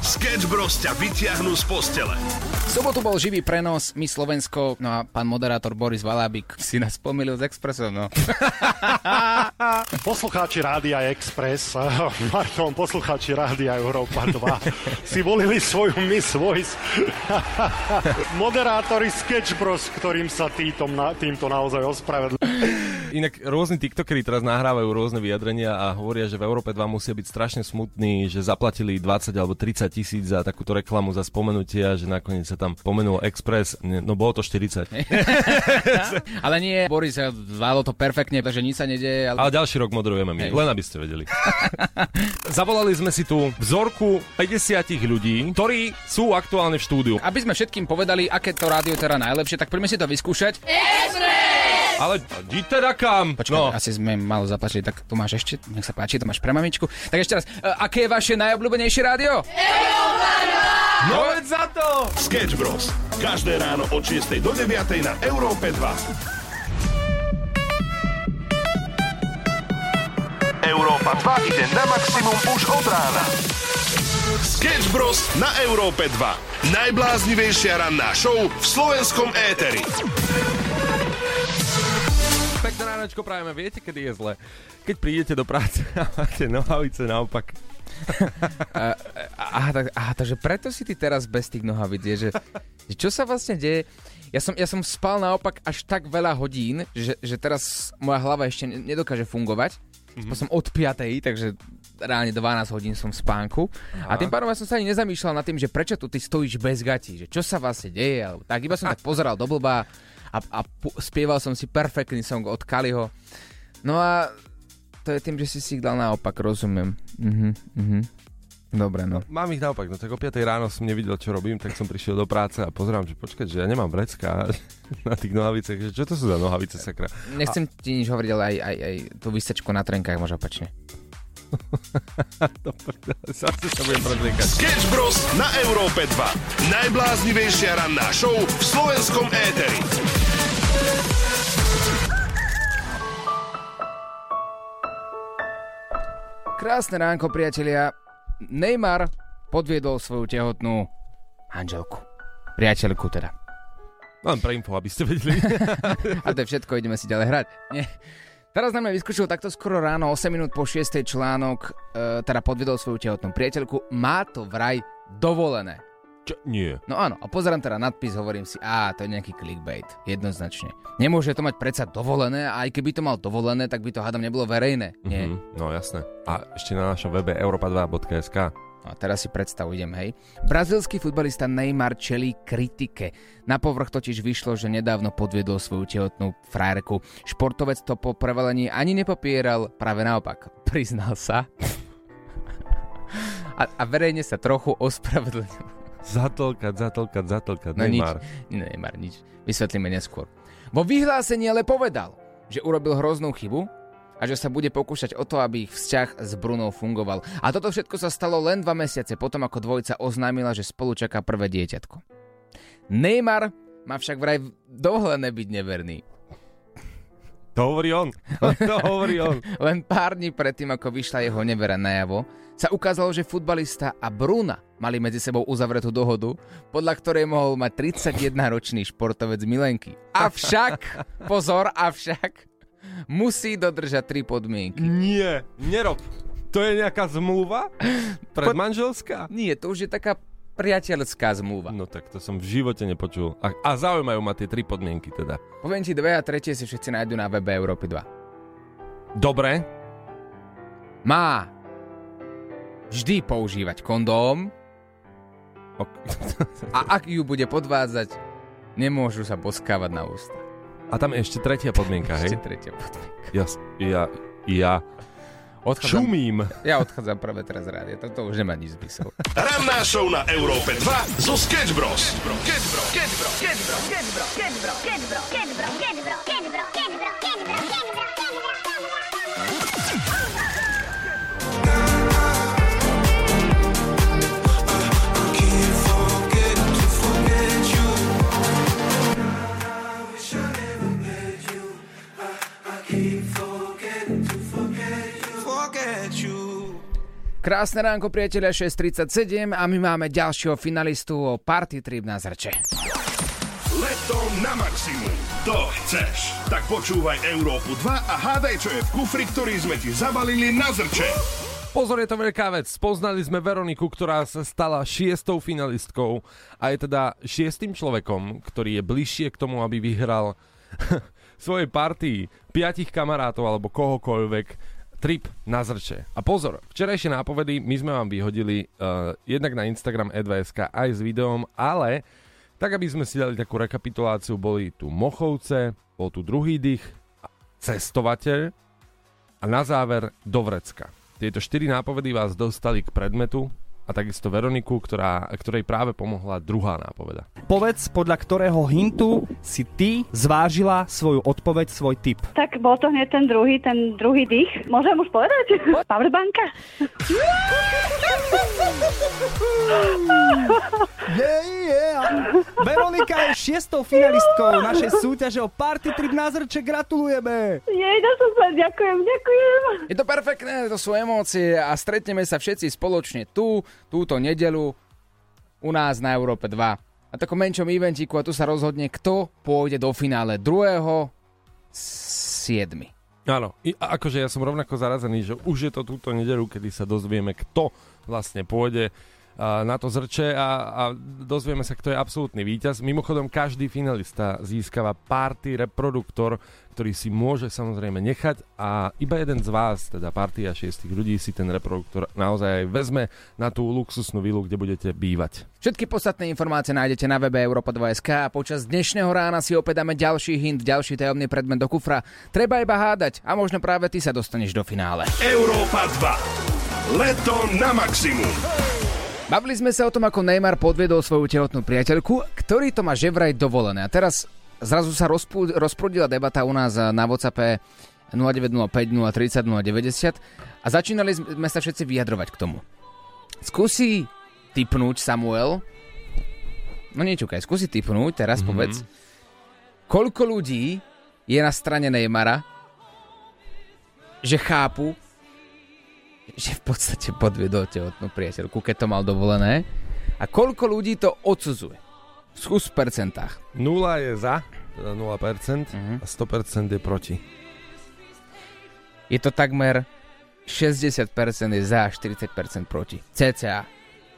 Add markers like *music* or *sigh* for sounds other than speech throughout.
Sketch Bros ťa vyťahnú z postele. V sobotu bol živý prenos, my Slovensko, no a pán moderátor Boris Valábik si nás pomýlil s Expressom, no. *laughs* Poslucháči Rádia Express, *laughs* pardon, poslucháči Rádia Európa 2 si volili svoju Miss Voice. *laughs* Moderátori Sketch Bros, ktorým sa týmto, týmto naozaj ospravedlňujú. Inak rôzni TikTokeri teraz nahrávajú rôzne vyjadrenia a hovoria, že v Európe 2 musia byť strašne smutní, že zaplatili 20 alebo 30 tisíc za takúto reklamu za spomenutie že nakoniec sa tam pomenul Express. No bolo to 40. *laughs* ale nie, Boris, zvládlo to perfektne, takže nič sa nedieje. Ale... ale ďalší rok moderujeme my, len aby ste vedeli. *laughs* Zavolali sme si tu vzorku 50 ľudí, ktorí sú aktuálne v štúdiu. Aby sme všetkým povedali, aké to rádio teda najlepšie, tak poďme si to vyskúšať. Express! Ale di teda kam? Počkaj, no. asi sme malo zapáčili, tak tu máš ešte, nech sa páči, to máš pre mamičku. Tak ešte raz, uh, aké je vaše najobľúbenejšie rádio? No veď za to! Sketch Bros. Každé ráno od 6 do 9 na Európe 2. Európa 2 ide na maximum už od rána. Sketch Bros. na Európe 2. Najbláznivejšia ranná show v slovenskom éteri. Pekné ránečko prajeme. Viete, kedy je zle? Keď prídete do práce a máte nohavice naopak. A, a, a, a, takže preto si ty teraz bez tých nohavíc. Je, že, že čo sa vlastne deje? Ja som, ja som spal naopak až tak veľa hodín, že, že teraz moja hlava ešte nedokáže fungovať. Mm-hmm. som od 5, takže reálne 12 hodín som v spánku. Aha. A tým pádom ja som sa ani nezamýšľal nad tým, že prečo tu ty stojíš bez gatí, že čo sa vlastne deje, alebo tak iba som tak pozeral do blba a, a pu- spieval som si perfektný song od Kaliho. No a to je tým, že si si ich dal naopak, rozumiem. Mhm, mhm. Dobre, no. Mám ich naopak, no tak o 5 ráno som nevidel, čo robím, tak som prišiel do práce a pozerám, že počkať, že ja nemám vrecka *laughs* na tých nohavicách, že čo to sú za nohavice, sakra. Nechcem a... ti nič hovoriť, ale aj, aj, aj tú vysečku na trenkách môže opačne. Zase sa budem predliekať. Sketch Bros. na Európe 2. Najbláznivejšia ranná show v slovenskom éteri. Krásne ránko, priatelia. Neymar podviedol svoju tehotnú manželku. Priateľku teda. Len pre info, aby ste vedeli. *laughs* A to je všetko, ideme si ďalej hrať. Nie. Teraz nám vyskúšil takto skoro ráno, 8 minút po 6. článok, e, teda podviedol svoju tehotnú priateľku. Má to vraj dovolené. Čo? Nie. No áno, a pozerám teda nadpis, hovorím si, a to je nejaký clickbait, jednoznačne. Nemôže to mať predsa dovolené, a aj keby to mal dovolené, tak by to hádam nebolo verejné. Nie. Mm-hmm, no jasné. A ešte na našom webe europa2.sk No a teraz si predstav, idem, hej. Brazilský futbalista Neymar čelí kritike. Na povrch totiž vyšlo, že nedávno podviedol svoju tehotnú frajerku. Športovec to po prevalení ani nepopieral, práve naopak. *laughs* Priznal sa. *laughs* A, a verejne sa trochu ospravedlnil. Zatlkať, zatlkať, zatlkať. No Neymar. nič, Neymar, nič. Vysvetlíme neskôr. Vo vyhlásení ale povedal, že urobil hroznú chybu a že sa bude pokúšať o to, aby ich vzťah s Brunou fungoval. A toto všetko sa stalo len dva mesiace potom, ako dvojica oznámila, že spolu čaká prvé dieťatko. Neymar má však vraj dovolené byť neverný. To hovorí on. *laughs* To hovorí on. Len pár dní predtým, ako vyšla jeho nevera najavo, sa ukázalo, že futbalista a Bruna mali medzi sebou uzavretú dohodu, podľa ktorej mohol mať 31-ročný športovec Milenky. Avšak, *laughs* pozor, avšak, musí dodržať tri podmienky. Nie, nerob. To je nejaká zmluva? Predmanželská? Nie, to už je taká priateľská zmluva. No tak to som v živote nepočul. A, a zaujímajú ma tie tri podmienky teda. Poviem ti dve a tretie si všetci nájdu na webe Európy 2. Dobre. Má vždy používať kondóm *laughs* a ak ju bude podvádzať, nemôžu sa boskávať na ústa. A tam je ešte tretia podmienka, hej? Ešte tretia podmienka. Ja, ja, ja Odchádzam, Čumím. Ja odchádzam práve teraz rád. Toto už nemá nič zmysel. Ranná show na Európe 2 zo Sketch Bros. Sketch Bros. Sketch Bros. Sketch Bros. Sketch Bros. Sketch Bros. Sketch Bros. Sketch Bros. Sketch Krásne ránko, priatelia, 6.37 a my máme ďalšieho finalistu o Party Trip na Zrče. Leto na maximum. To chceš. Tak počúvaj Európu 2 a hádaj, čo je v kufri, ktorý sme ti zabalili na zrče. Pozor, je to veľká vec. Spoznali sme Veroniku, ktorá sa stala šiestou finalistkou a je teda šiestým človekom, ktorý je bližšie k tomu, aby vyhral *laughs* svojej partii piatich kamarátov alebo kohokoľvek trip na zrče. A pozor, včerajšie nápovedy my sme vám vyhodili uh, jednak na Instagram e2sk aj s videom, ale tak, aby sme si dali takú rekapituláciu, boli tu Mochovce, bol tu druhý dých, cestovateľ a na záver do Vrecka. Tieto štyri nápovedy vás dostali k predmetu, a takisto Veroniku, ktorá, ktorej práve pomohla druhá nápoveda. Povedz, podľa ktorého hintu si ty zvážila svoju odpoveď, svoj tip. Tak bol to hneď ten druhý, ten druhý dých. Môžem už povedať? Powerbanka? Yeah, yeah. Veronika je šiestou finalistkou našej súťaže o Party Trip na Zrče. Gratulujeme. Jej, to som sa, ďakujem, ďakujem. Je to perfektné, to sú emócie a stretneme sa všetci spoločne tu, túto nedelu u nás na Európe 2. Na takom menšom eventíku a tu sa rozhodne, kto pôjde do finále druhého 7. Áno, I, akože ja som rovnako zarazený, že už je to túto nedelu, kedy sa dozvieme, kto vlastne pôjde na to zrče a, a dozvieme sa, kto je absolútny víťaz. Mimochodom, každý finalista získava party reproduktor, ktorý si môže samozrejme nechať a iba jeden z vás, teda partia šiestich ľudí, si ten reproduktor naozaj aj vezme na tú luxusnú vilu, kde budete bývať. Všetky podstatné informácie nájdete na webe Europa 2.sk a počas dnešného rána si opäť dáme ďalší hint, ďalší tajomný predmet do kufra. Treba iba hádať a možno práve ty sa dostaneš do finále. Európa 2. Leto na maximum. Bavili sme sa o tom, ako Neymar podviedol svoju tehotnú priateľku, ktorý to má že vraj dovolené. A teraz zrazu sa rozprúdila rozprudila debata u nás na WhatsAppe 0905 030 090 a začínali sme sa všetci vyjadrovať k tomu. Skúsi typnúť Samuel, no nečukaj, skúsi typnúť, teraz mm-hmm. povedz, koľko ľudí je na strane Neymara, že chápu, že v podstate podviedol tehotnú priateľku, keď to mal dovolené. A koľko ľudí to odsudzuje? Skús v percentách. 0 je za, teda 0% uh-huh. a 100% je proti. Je to takmer 60% je za a 40% proti. CCA.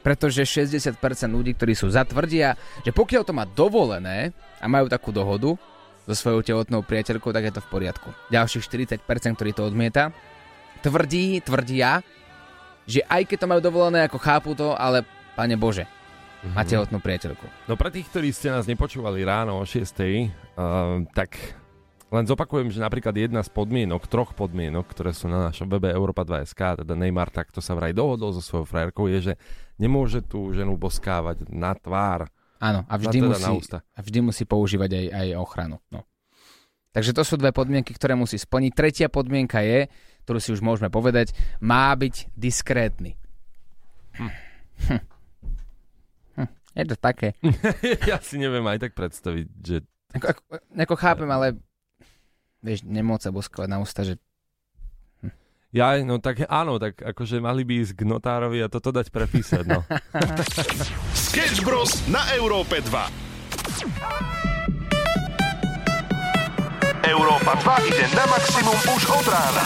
Pretože 60% ľudí, ktorí sú za, tvrdia, že pokiaľ to má dovolené a majú takú dohodu so svojou tehotnou priateľkou, tak je to v poriadku. Ďalších 40%, ktorí to odmieta, tvrdí, tvrdia, že aj keď to majú dovolené, ako chápu to, ale pane Bože, mm-hmm. máte tehotnú priateľku. No pre tých, ktorí ste nás nepočúvali ráno o 6, uh, tak len zopakujem, že napríklad jedna z podmienok, troch podmienok, ktoré sú na našom webe Europa 2.sk, teda Neymar takto sa vraj dohodol so svojou frajerkou, je, že nemôže tú ženu boskávať na tvár. Áno, a vždy, teda musí, a vždy musí používať aj, aj ochranu. No. Takže to sú dve podmienky, ktoré musí splniť. Tretia podmienka je, ktorú si už môžeme povedať, má byť diskrétny. Hm. Hm. Hm. Je to také. *laughs* ja si neviem aj tak predstaviť, že... Ako, ako, ako chápem, ale vieš, nemôcť sa boskovať na ústa, že ja, no tak áno, tak akože mali by ísť k notárovi a toto dať prepísať, no. *laughs* Sketch Bros. na Európe 2. Európa 2 ide na maximum už od rána.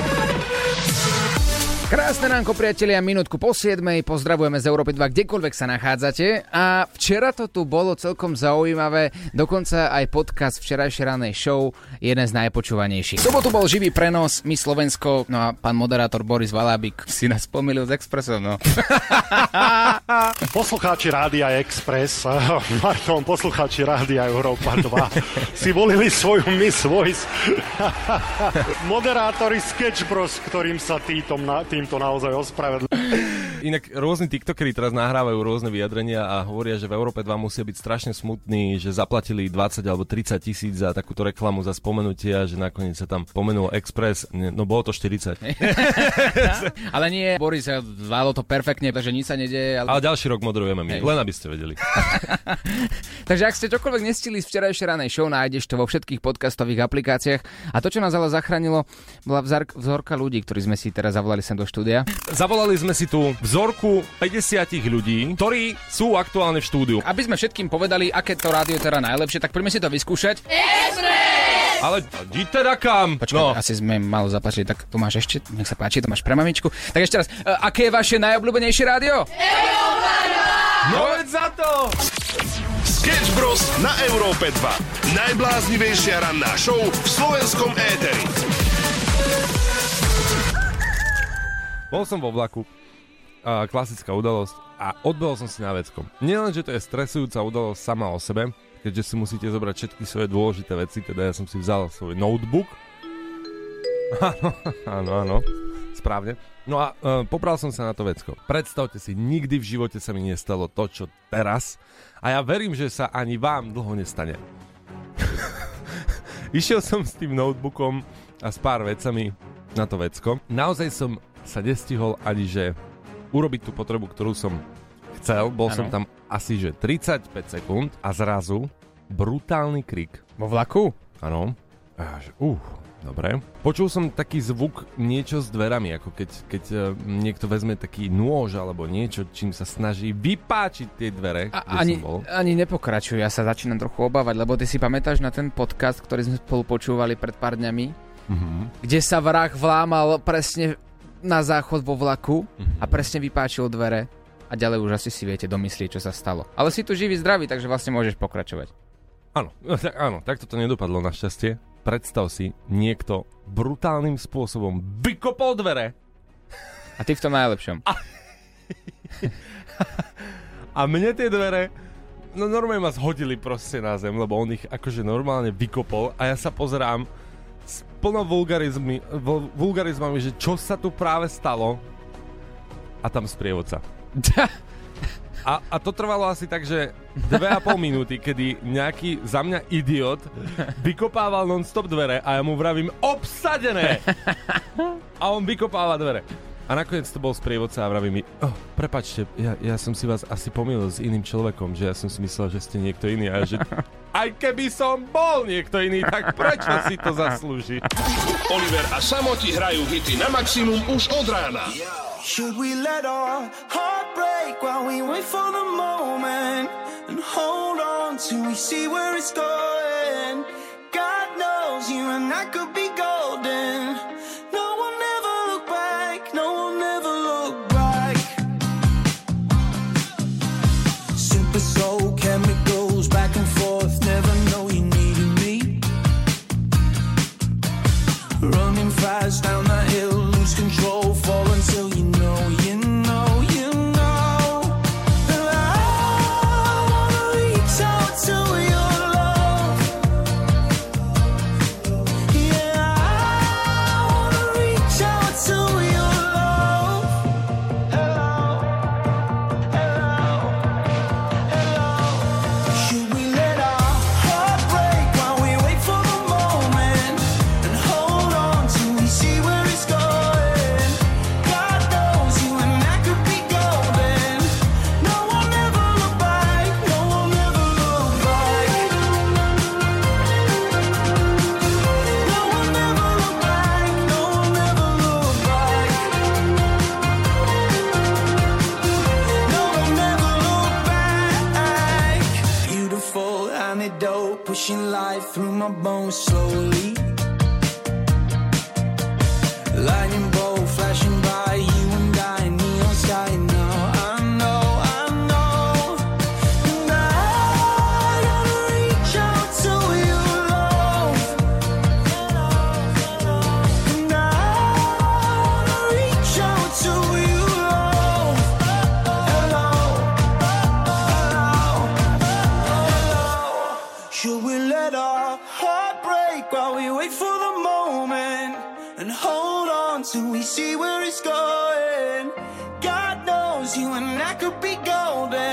Krásne ránko, priatelia, minútku po 7. Pozdravujeme z Európy 2, kdekoľvek sa nachádzate. A včera to tu bolo celkom zaujímavé, dokonca aj podcast včerajšej ranej show, jeden z najpočúvanejších. Sobotu bol živý prenos, my Slovensko, no a pán moderátor Boris Valábik si nás pomýlil s Expressom, no. *laughs* Poslucháči Rádia Express, *laughs* pardon, poslucháči Rádia Európa 2 si volili svoju Miss Voice. *laughs* Moderátori Sketch Bros, ktorým sa týmto, na, týmto naozaj ospravedlňujem. Inak rôzni tiktokeri teraz nahrávajú rôzne vyjadrenia a hovoria, že v Európe 2 musia byť strašne smutní, že zaplatili 20 alebo 30 tisíc za takúto reklamu za spomenutie a že nakoniec sa tam pomenul Express. No bolo to 40. *laughs* Ale nie, Boris, zvládlo to perfektne, takže nič sa nedieje. Ale... Ale ďalší rok moderujeme my, Hej. len aby ste vedeli. *laughs* Takže ak ste čokoľvek nestili z včerajšej ranej show, nájdeš to vo všetkých podcastových aplikáciách. A to, čo nás ale zachránilo, bola vzor- vzorka ľudí, ktorí sme si teraz zavolali sem do štúdia. Zavolali sme si tu vzorku 50 ľudí, ktorí sú aktuálne v štúdiu. Aby sme všetkým povedali, aké to rádio je teda najlepšie, tak poďme si to vyskúšať. Ale di teda kam? Počkaj, no, asi sme malo zapáčiť, tak tu máš ešte, nech sa páči, to máš pre mamičku. Tak ešte raz, e, aké je vaše najobľúbenejšie rádio? no veď za to! Sketch Bros. na Európe 2. Najbláznivejšia ranná show v slovenskom éteri. Bol som vo vlaku, a klasická udalosť a odbehol som si na veckom. Nielen, že to je stresujúca udalosť sama o sebe, keďže si musíte zobrať všetky svoje dôležité veci, teda ja som si vzal svoj notebook. *laughs* Áno, áno, áno, správne. No a uh, popral som sa na to vecko. Predstavte si, nikdy v živote sa mi nestalo to, čo teraz a ja verím, že sa ani vám dlho nestane. *laughs* Išiel som s tým notebookom a s pár vecami na to vecko. Naozaj som sa nestihol ani, že urobiť tú potrebu, ktorú som chcel. Bol Áno. som tam asi, že 35 sekúnd a zrazu brutálny krik. Vo vlaku? Áno. A ja, že, uh, dobre. Počul som taký zvuk niečo s dverami, ako keď, keď uh, niekto vezme taký nôž alebo niečo, čím sa snaží vypáčiť tie dvere, A, kde ani, som bol. ani nepokračuj, ja sa začínam trochu obávať, lebo ty si pamätáš na ten podcast, ktorý sme spolu počúvali pred pár dňami, Mhm. kde sa vrah vlámal presne na záchod vo vlaku a presne vypáčil dvere a ďalej už asi si viete domyslieť, čo sa stalo. Ale si tu živý, zdravý, takže vlastne môžeš pokračovať. Áno, no, tak, áno, takto to nedopadlo našťastie. Predstav si, niekto brutálnym spôsobom vykopol dvere A ty v tom najlepšom. a mne tie dvere no normálne ma zhodili proste na zem, lebo on ich akože normálne vykopol a ja sa pozerám s plno vulgarizmy, vul- vulgarizmami, že čo sa tu práve stalo a tam sprievodca. *laughs* A, a to trvalo asi tak, že 2,5 minúty, kedy nejaký za mňa idiot vykopával non-stop dvere a ja mu vravím obsadené! A on vykopáva dvere. A nakoniec to bol sprievodca a vraví mi, oh, prepačte, ja, ja som si vás asi pomýlil s iným človekom, že ja som si myslel, že ste niekto iný a že *laughs* aj keby som bol niekto iný, tak prečo si to zaslúži? Oliver a Samo ti hrajú hity na maximum už od rána. Should we let our heart break while we wait for the moment and hold on till we see where it's going? God knows you and I could be golden. Should we let our heart break while we wait for the moment and hold on till we see where it's going? God knows you and I could be golden.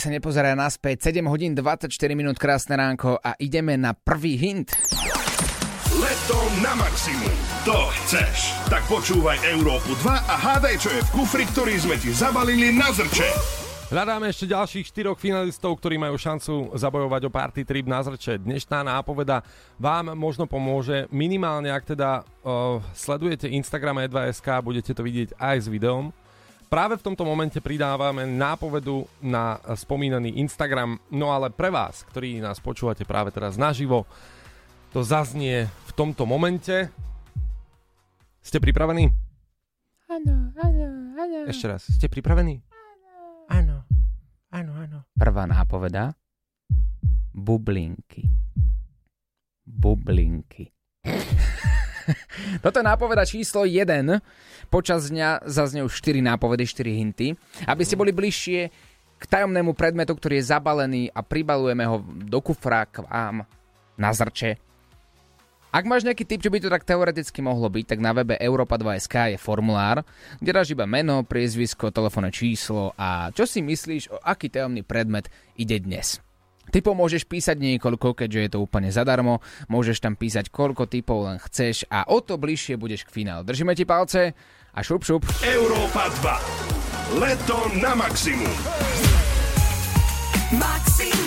Sa nepozerá naspäť. 7 hodín 24 minút, krásne ránko a ideme na prvý hint. Leto na maximum. To chceš. Tak počúvaj Európu 2 a hádaj, čo je v kufri, ktorý sme ti zabalili na zrče. Hľadáme ešte ďalších štyroch finalistov, ktorí majú šancu zabojovať o party trip na zrče. Dnešná nápoveda vám možno pomôže, minimálne ak teda uh, sledujete Instagram E2SK, budete to vidieť aj s videom. Práve v tomto momente pridávame nápovedu na spomínaný Instagram, no ale pre vás, ktorí nás počúvate práve teraz naživo, to zaznie v tomto momente. Ste pripravení? Áno, áno, áno. Ešte raz, ste pripravení? Áno, áno, áno. Prvá nápoveda. Bublinky. Bublinky. *laughs* *laughs* Toto je nápoveda číslo 1. Počas dňa zaznejú 4 nápovedy, 4 hinty. Aby ste boli bližšie k tajomnému predmetu, ktorý je zabalený a pribalujeme ho do kufra k vám na zrče. Ak máš nejaký tip, čo by to tak teoreticky mohlo byť, tak na webe Europa2.sk je formulár, kde dáš iba meno, priezvisko, telefónne číslo a čo si myslíš, o aký tajomný predmet ide dnes. Typov môžeš písať niekoľko, keďže je to úplne zadarmo, môžeš tam písať koľko typov len chceš a o to bližšie budeš k finále. Držíme ti palce a šup šup. Európa 2. Leto na maximum. Maximum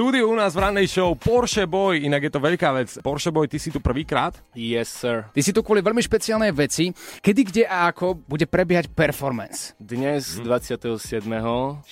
štúdiu u nás v rannej show Porsche Boy, inak je to veľká vec. Porsche Boy, ty si tu prvýkrát? Yes, sir. Ty si tu kvôli veľmi špeciálnej veci, kedy, kde a ako bude prebiehať performance. Dnes 27.6.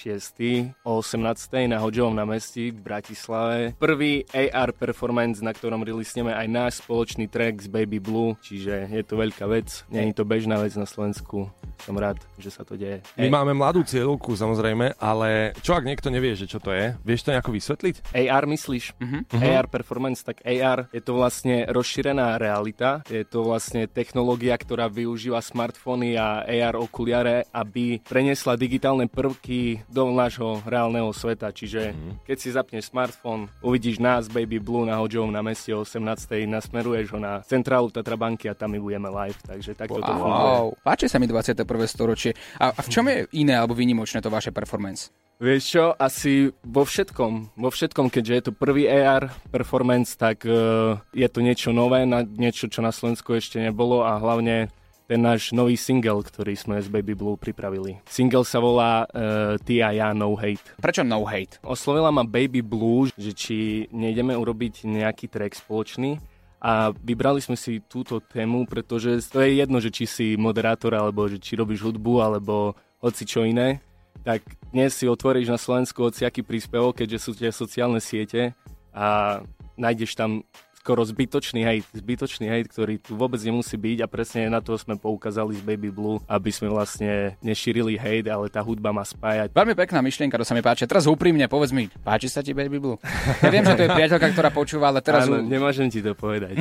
o 18. na Hodžovom námestí v Bratislave. Prvý AR performance, na ktorom releasneme aj náš spoločný track z Baby Blue, čiže je to veľká vec. Nie je to bežná vec na Slovensku. Som rád, že sa to deje. My máme mladú cieľovku samozrejme, ale čo ak niekto nevie, že čo to je? Vieš to nejako vysvetliť? AR myslíš? Uh-huh. AR performance, tak AR je to vlastne rozšírená realita. Je to vlastne technológia, ktorá využíva smartfóny a AR okuliare, aby preniesla digitálne prvky do nášho reálneho sveta. Čiže uh-huh. keď si zapneš smartfón, uvidíš nás, Baby Blue na Hodžovom na meste o 18. nasmeruješ ho na centrálu Tatrabanky a tam my budeme live. Takže takto to funguje. Wow, páči sa mi 21. storočie. A, a v čom je iné alebo výnimočné to vaše performance? Vieš čo, asi vo všetkom, vo všetkom, keďže je to prvý AR performance, tak uh, je to niečo nové, na, niečo, čo na Slovensku ešte nebolo a hlavne ten náš nový single, ktorý sme z Baby Blue pripravili. Single sa volá uh, Ty a ja No Hate. Prečo no hate? Oslovila ma Baby Blue, že či nejdeme urobiť nejaký track spoločný a vybrali sme si túto tému, pretože to je jedno, že či si moderátor, alebo že či robíš hudbu, alebo hoci čo iné tak dnes si otvoríš na Slovensku hociaký príspevok, keďže sú tie sociálne siete a nájdeš tam skoro zbytočný hejt, zbytočný hejt, ktorý tu vôbec nemusí byť a presne na to sme poukázali z Baby Blue, aby sme vlastne nešírili hejt, ale tá hudba má spájať. Veľmi pekná myšlienka, to sa mi páči. Teraz úprimne, povedz mi, páči sa ti Baby Blue? Ja viem, že to je priateľka, ktorá počúva, ale teraz Áno, u... nemôžem ti to povedať.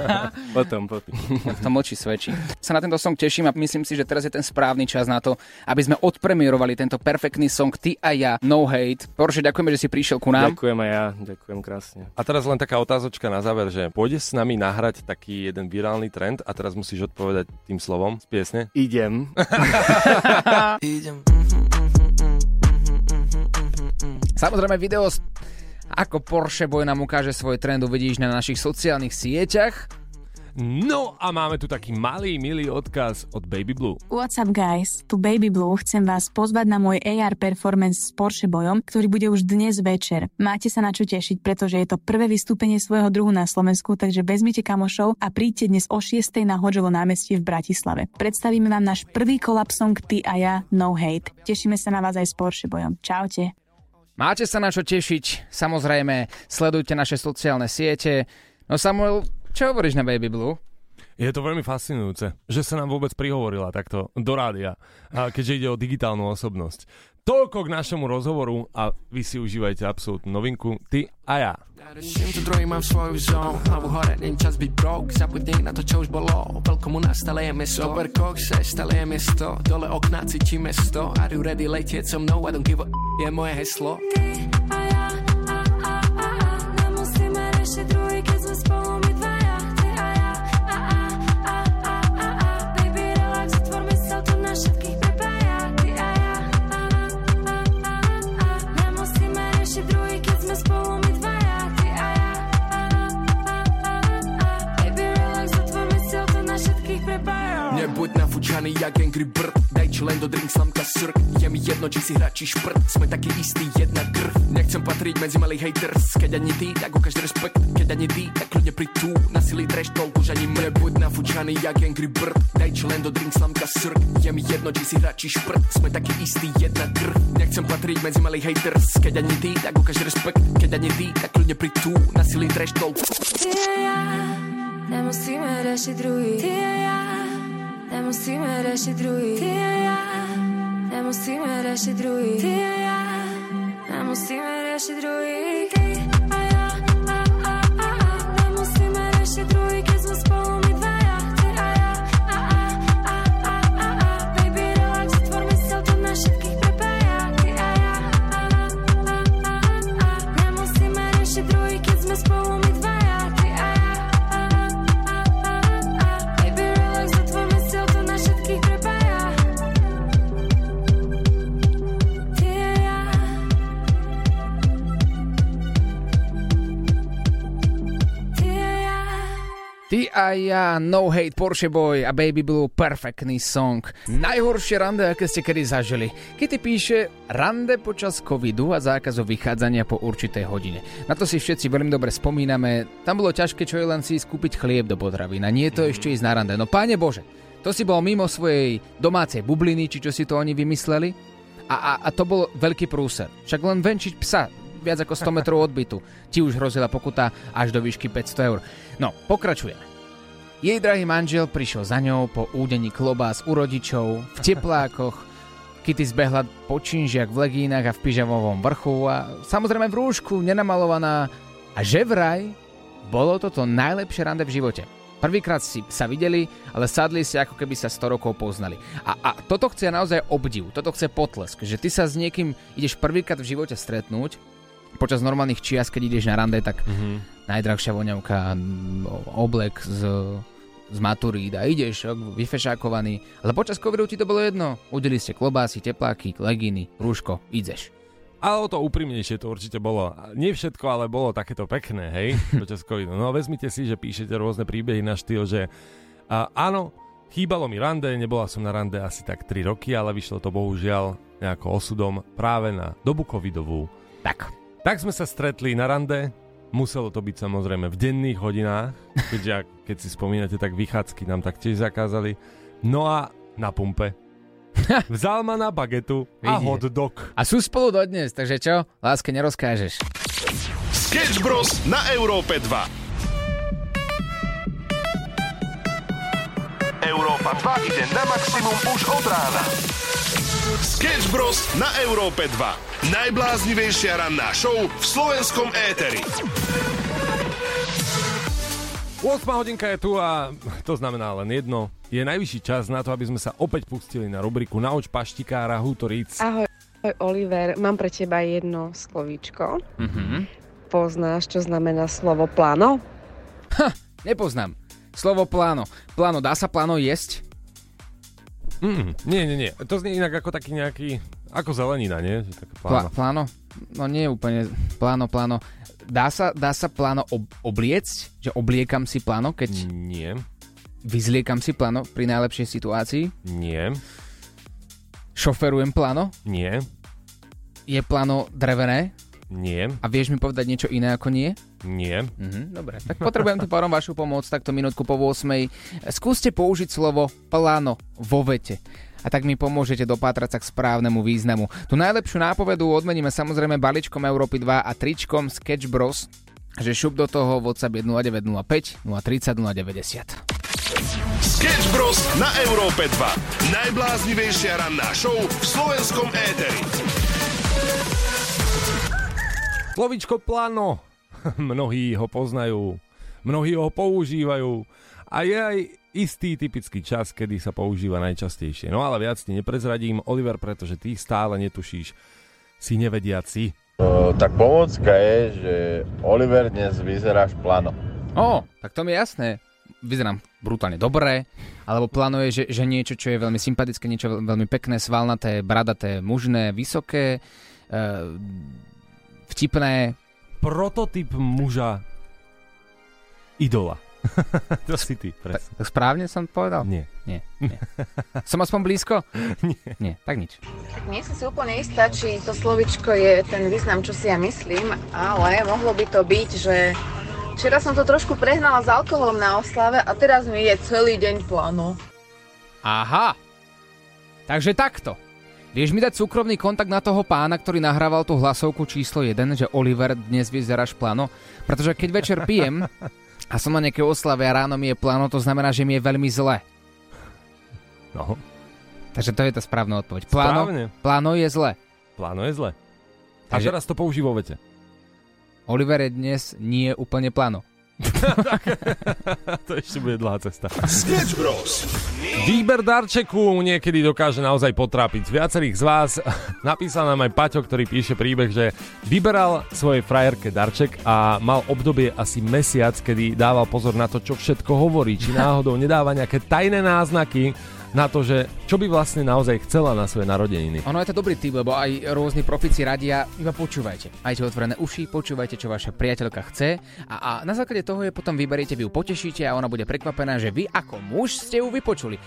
*laughs* potom, potom. to mlčí svedčí. Sa na tento song teším a myslím si, že teraz je ten správny čas na to, aby sme odpremierovali tento perfektný song Ty a ja, No Hate. Porsche, ďakujeme, že si prišiel ku nám. Ďakujem aj ja, ďakujem krásne. A teraz len taká otázočka na záver, že pôjdeš s nami nahrať taký jeden virálny trend a teraz musíš odpovedať tým slovom z piesne. Idem. *laughs* Idem. Samozrejme video, ako Porsche Boy nám ukáže svoj trend, uvidíš na našich sociálnych sieťach. No a máme tu taký malý, milý odkaz od Baby Blue. What's up guys, tu Baby Blue, chcem vás pozvať na môj AR performance s Porsche Bojom, ktorý bude už dnes večer. Máte sa na čo tešiť, pretože je to prvé vystúpenie svojho druhu na Slovensku, takže vezmite kamošov a príďte dnes o 6. na Hodžovo námestie v Bratislave. Predstavíme vám náš prvý kolab song Ty a ja, No Hate. Tešíme sa na vás aj s Porsche Bojom. Čaute. Máte sa na čo tešiť, samozrejme, sledujte naše sociálne siete. No Samuel, čo hovoríš na Baby Blue? Je to veľmi fascinujúce, že sa nám vôbec prihovorila takto do rádia, a keďže ide o digitálnu osobnosť. Toľko k našemu rozhovoru a vy si užívajte absolútnu novinku, ty a ja. Čím to druhý mám svoju zón Hlavu hore, není čas byť broke Zabudni na to, čo už bolo Veľkomu nastale je mesto Super kokse, stále je mesto Dole okná cítim mesto Are you ready letieť so mnou? I don't give a je moje heslo Nemusíme Angry Bird Daj čo len do drink slamka srk. Je mi jedno, či si hráči šprt. Sme takí istí, jedna krv Nechcem patriť medzi malých haters. Keď ani ty, tak ukáž rešpekt Keď ani ty, tak kľudne pri tú. Na sily trash talk už ani mre Nebuď nafúčaný jak Angry Bird. Daj čo len do drink slamka srk. Je mi jedno, či si hráči šprt. Sme takí istí, jedna krv Nechcem patriť medzi malých haters. Keď ani ty, tak ukáž rešpekt Keď ani ty, tak kľudne pri tú. Na sily trash talk. Ty a ja Nemusíme riešiť druhý. Ty a ja Nemusíme riešiť druhý. Ty a ja. Nemusíme riešiť druhý. Ty a ja. Nemusíme riešiť druhý. Ty Ty a ja, No Hate, Porsche Boy a Baby Blue, perfektný song. Najhoršie rande, aké ste kedy zažili. Kitty píše, rande počas covidu a zákazu vychádzania po určitej hodine. Na to si všetci veľmi dobre spomíname. Tam bolo ťažké čo je len si skúpiť chlieb do potravín a nie to ešte ísť na rande. No páne Bože, to si bol mimo svojej domácej bubliny, či čo si to oni vymysleli. A, a, a to bol veľký prúser. Však len venčiť psa viac ako 100 metrov odbytu. Ti už hrozila pokuta až do výšky 500 eur. No, pokračujeme. Jej drahý manžel prišiel za ňou po údení klobás u rodičov, v teplákoch. *laughs* Kitty zbehla po činžiach v legínach a v pyžamovom vrchu a samozrejme v rúšku, nenamalovaná. A že vraj, bolo to to najlepšie rande v živote. Prvýkrát si sa videli, ale sadli si ako keby sa 100 rokov poznali. A, a toto chce naozaj obdiv, toto chce potlesk, že ty sa s niekým ideš prvýkrát v živote stretnúť, počas normálnych čias, keď ideš na rande, tak mm-hmm. najdrahšia voňavka, oblek z, z maturít a ideš vyfešákovaný. Ale počas covidu ti to bolo jedno. Udeli ste klobásy, tepláky, legíny, rúško, ideš. Ale o to úprimnejšie to určite bolo. Nie všetko, ale bolo takéto pekné, hej, *laughs* počas covidu. No vezmite si, že píšete rôzne príbehy na štýl, že a, áno, chýbalo mi rande, nebola som na rande asi tak 3 roky, ale vyšlo to bohužiaľ nejako osudom práve na dobu covidovú. Tak. Tak sme sa stretli na rande, muselo to byť samozrejme v denných hodinách, keďže ak- keď si spomínate, tak vychádzky nám taktiež zakázali. No a na pumpe. *laughs* Vzal ma na bagetu a Vidíte. hot dog. A sú spolu dodnes, takže čo? Láske nerozkážeš. Sketch Bros. na Európe 2. Európa 2 ide na maximum už od rána. Sketch Bros. na Európe 2. Najbláznivejšia ranná show v slovenskom éteri. 8 hodinka je tu a to znamená len jedno. Je najvyšší čas na to, aby sme sa opäť pustili na rubriku Nauč paštikára Hutoric. Ahoj, ahoj, Oliver, mám pre teba jedno slovíčko. Mhm. Poznáš, čo znamená slovo plano? Nepoznám. Slovo pláno. Pláno, dá sa pláno jesť? Mm, nie, nie, nie. To znie inak ako taký nejaký, ako zelenina, nie? Že Také Plá, pláno. pláno? No nie úplne. Pláno, pláno. Dá sa, dá sa pláno ob, obliecť? Že obliekam si pláno, keď Nie, vyzliekam si pláno pri najlepšej situácii? nie, Šoferujem pláno? nie, Je pláno drevené? Nie, A vieš mi povedať niečo iné ako nie? nie. Mhm, dobre, tak potrebujem tu párom vašu pomoc, takto minútku po 8. Skúste použiť slovo pláno vo vete. a tak mi pomôžete dopátrať sa k správnemu významu. Tu najlepšiu nápovedu odmeníme samozrejme balíčkom Európy 2 a tričkom Sketch Bros, že šup do toho WhatsApp je 0905 030 090. Sketch Bros. na Európe 2. Najbláznivejšia ranná show v slovenskom éteri. Slovičko plano. *laughs* Mnohí ho poznajú, mnohí ho používajú a je aj istý typický čas, kedy sa používa najčastejšie. No ale viac ti neprezradím, Oliver, pretože ty stále netušíš, si nevediaci. O, tak pomocka je, že Oliver dnes vyzeráš plano. Ó, tak to mi je jasné. Vyzerám brutálne dobre, alebo plánuje, že, že niečo, čo je veľmi sympatické, niečo veľ- veľmi pekné, svalnaté, bradaté, mužné, vysoké, e, vtipné. Prototyp muža idola. *laughs* to si ty, Tak, presne. tak správne som povedal? Nie. Nie, nie. *laughs* Som aspoň blízko? *laughs* Nie. Nie, tak nič. Tak nie som si úplne istá, či to slovičko je ten význam, čo si ja myslím, ale mohlo by to byť, že včera som to trošku prehnala s alkoholom na oslave a teraz mi je celý deň plano. Aha. Takže takto. Vieš mi dať súkromný kontakt na toho pána, ktorý nahrával tú hlasovku číslo 1, že Oliver, dnes vyzeráš plano? Pretože keď večer pijem a som na nejakej oslave a ráno mi je plano, to znamená, že mi je veľmi zle. No, Takže to je tá správna odpoveď. Pláno, Správne. pláno je zle. pláno je zle. A Takže- teraz to použij vo vete. Oliver je dnes nie úplne plano. *laughs* to ešte bude dlhá cesta. Sketch Bros. Výber darčeku niekedy dokáže naozaj potrápiť. Viacerých z vás *laughs* napísal nám aj Paťo, ktorý píše príbeh, že vyberal svojej frajerke darček a mal obdobie asi mesiac, kedy dával pozor na to, čo všetko hovorí, či náhodou nedáva nejaké tajné náznaky na to, že čo by vlastne naozaj chcela na svoje narodeniny. Ono je to dobrý tip, lebo aj rôzni profici radia, iba počúvajte. Majte otvorené uši, počúvajte, čo vaša priateľka chce a, a na základe toho je potom vyberiete, vy ju potešíte a ona bude prekvapená, že vy ako muž ste ju vypočuli.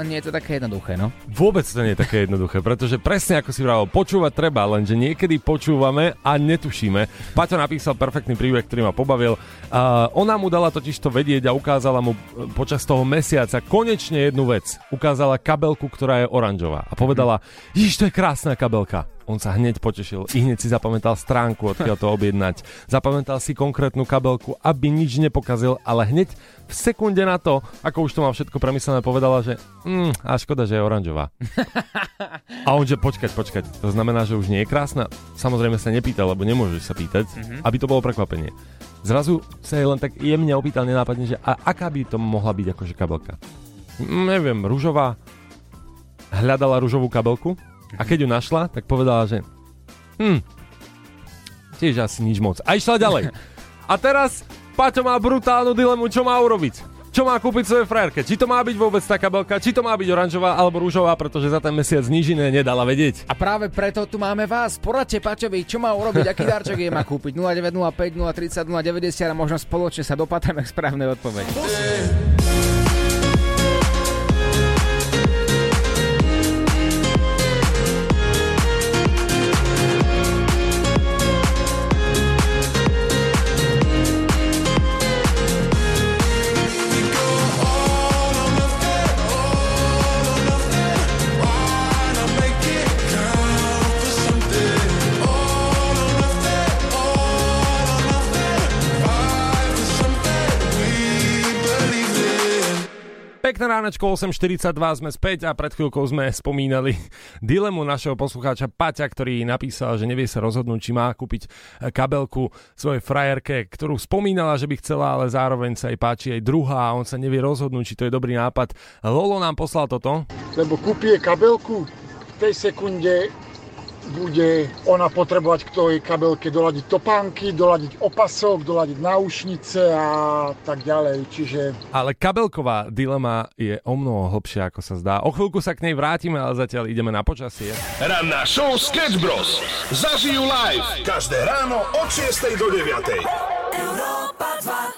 Nie je to také jednoduché, no. Vôbec to nie je také jednoduché, pretože presne ako si vravel, počúvať treba, lenže niekedy počúvame a netušíme. Paťo napísal perfektný príbeh, ktorý ma pobavil. Uh, ona mu dala totiž to vedieť a ukázala mu e, počas toho mesiaca konečne jednu vec. Ukázala kabelku, ktorá je oranžová a povedala, Ježiš, to je krásna kabelka. On sa hneď potešil, i hneď si zapamätal stránku, odkiaľ to objednať. Zapamätal si konkrétnu kabelku, aby nič nepokazil, ale hneď v sekunde na to, ako už to má všetko premyslené, povedala, že mm, a škoda, že je oranžová. *laughs* A on, že počkať, počkať, to znamená, že už nie je krásna? Samozrejme sa nepýtal, lebo nemôžeš sa pýtať, Mhm. aby to bolo prekvapenie. Zrazu sa jej len tak jemne opýtal nenápadne, že a aká by to mohla byť akože kabelka? Mm, neviem, rúžová. Hľadala rúžovú kabelku a keď ju našla, tak povedala, že hm, tiež asi nič moc. A išla ďalej. A teraz Paťo má brutálnu dilemu, čo má urobiť. Čo má kúpiť svoje frajerke? Či to má byť vôbec tá kabelka, či to má byť oranžová alebo rúžová, pretože za ten mesiac nič iné nedala vedieť. A práve preto tu máme vás. Poradte Paťovi, čo má urobiť, aký darček je má kúpiť. 0905 030 090 a možno spoločne sa dopatrame k správnej odpovedi. Ránečko, 8.42 sme späť a pred chvíľkou sme *laughs* spomínali dilemu našeho poslucháča Paťa, ktorý napísal, že nevie sa rozhodnúť, či má kúpiť eh, kabelku svojej frajerke, ktorú spomínala, že by chcela, ale zároveň sa jej páči aj druhá a on sa nevie rozhodnúť, či to je dobrý nápad. Lolo nám poslal toto. lebo kúpie kabelku, v tej sekunde bude ona potrebovať k tej kabelke doladiť topánky, doladiť opasok, doladiť náušnice a tak ďalej. Čiže Ale kabelková dilema je o mnoho hlbšia, ako sa zdá. O chvíľku sa k nej vrátime, ale zatiaľ ideme na počasie. Ranná show Sketch Bros. Zažijú live každé ráno od 6 do 9.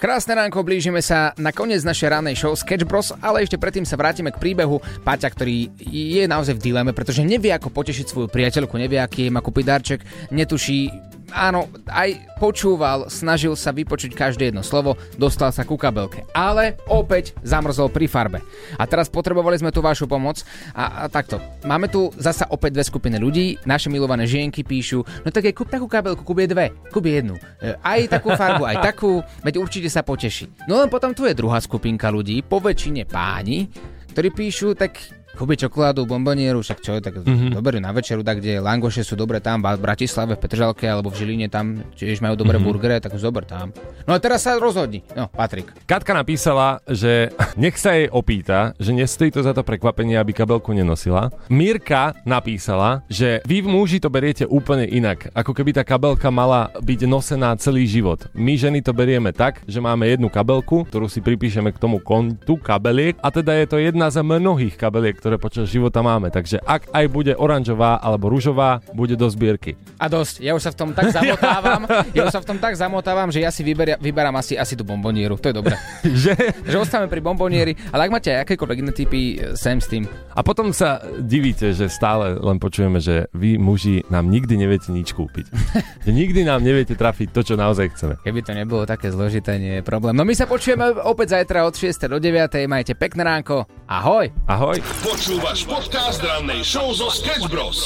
Krásne ránko, blížime sa na koniec našej rannej show Sketch Bros, ale ešte predtým sa vrátime k príbehu Paťa, ktorý je naozaj v dileme, pretože nevie, ako potešiť svoju priateľku, nevie, aký jej má kúpiť darček, netuší, áno, aj počúval, snažil sa vypočuť každé jedno slovo, dostal sa ku kabelke. Ale opäť zamrzol pri farbe. A teraz potrebovali sme tu vašu pomoc. A, a takto, máme tu zasa opäť dve skupiny ľudí. Naše milované žienky píšu, no tak je kúp takú kabelku, kúp je dve, kúp je jednu. E, aj takú farbu, aj takú, veď určite sa poteší. No len potom tu je druhá skupinka ľudí, po väčšine páni, ktorí píšu, tak Kúpi čokoládu, bombonieru, však čo, tak Mhm. mm-hmm. na večeru, tak kde langoše sú dobre tam, v Bratislave, v Petržalke alebo v Žiline tam, tiež majú dobré Mhm. mm-hmm. burgery, tak dobre tam. No a teraz sa rozhodni. No, Patrik. Katka napísala, že *laughs* nech sa jej opýta, že nestojí to za to prekvapenie, aby kabelku nenosila. Mirka napísala, že vy muži to beriete úplne inak, ako keby tá kabelka mala byť nosená celý život. My ženy to berieme tak, že máme jednu kabelku, ktorú si pripíšeme k tomu kontu kabeliek a teda je to jedna z mnohých kabeliek, ktoré počas života máme. Takže ak aj bude oranžová alebo ružová, bude do zbierky. A dosť, ja už sa v tom tak zamotávam, *laughs* ja už sa v tom tak zamotávam, že ja si vyberia, vyberám asi, asi tú bombonieru, to je dobré. *laughs* že? že ostávame pri bombonieri, ale ak máte aj akékoľvek iné typy, e, sem s tým. A potom sa divíte, že stále len počujeme, že vy muži nám nikdy neviete nič kúpiť. *laughs* že nikdy nám neviete trafiť to, čo naozaj chceme. Keby to nebolo také zložité, nie je problém. No my sa počujeme opäť zajtra od 6. do 9. Majte pekné ránko. Ahoj. Ahoj. Počúvaš podcast rannej show zo Sketch Bros.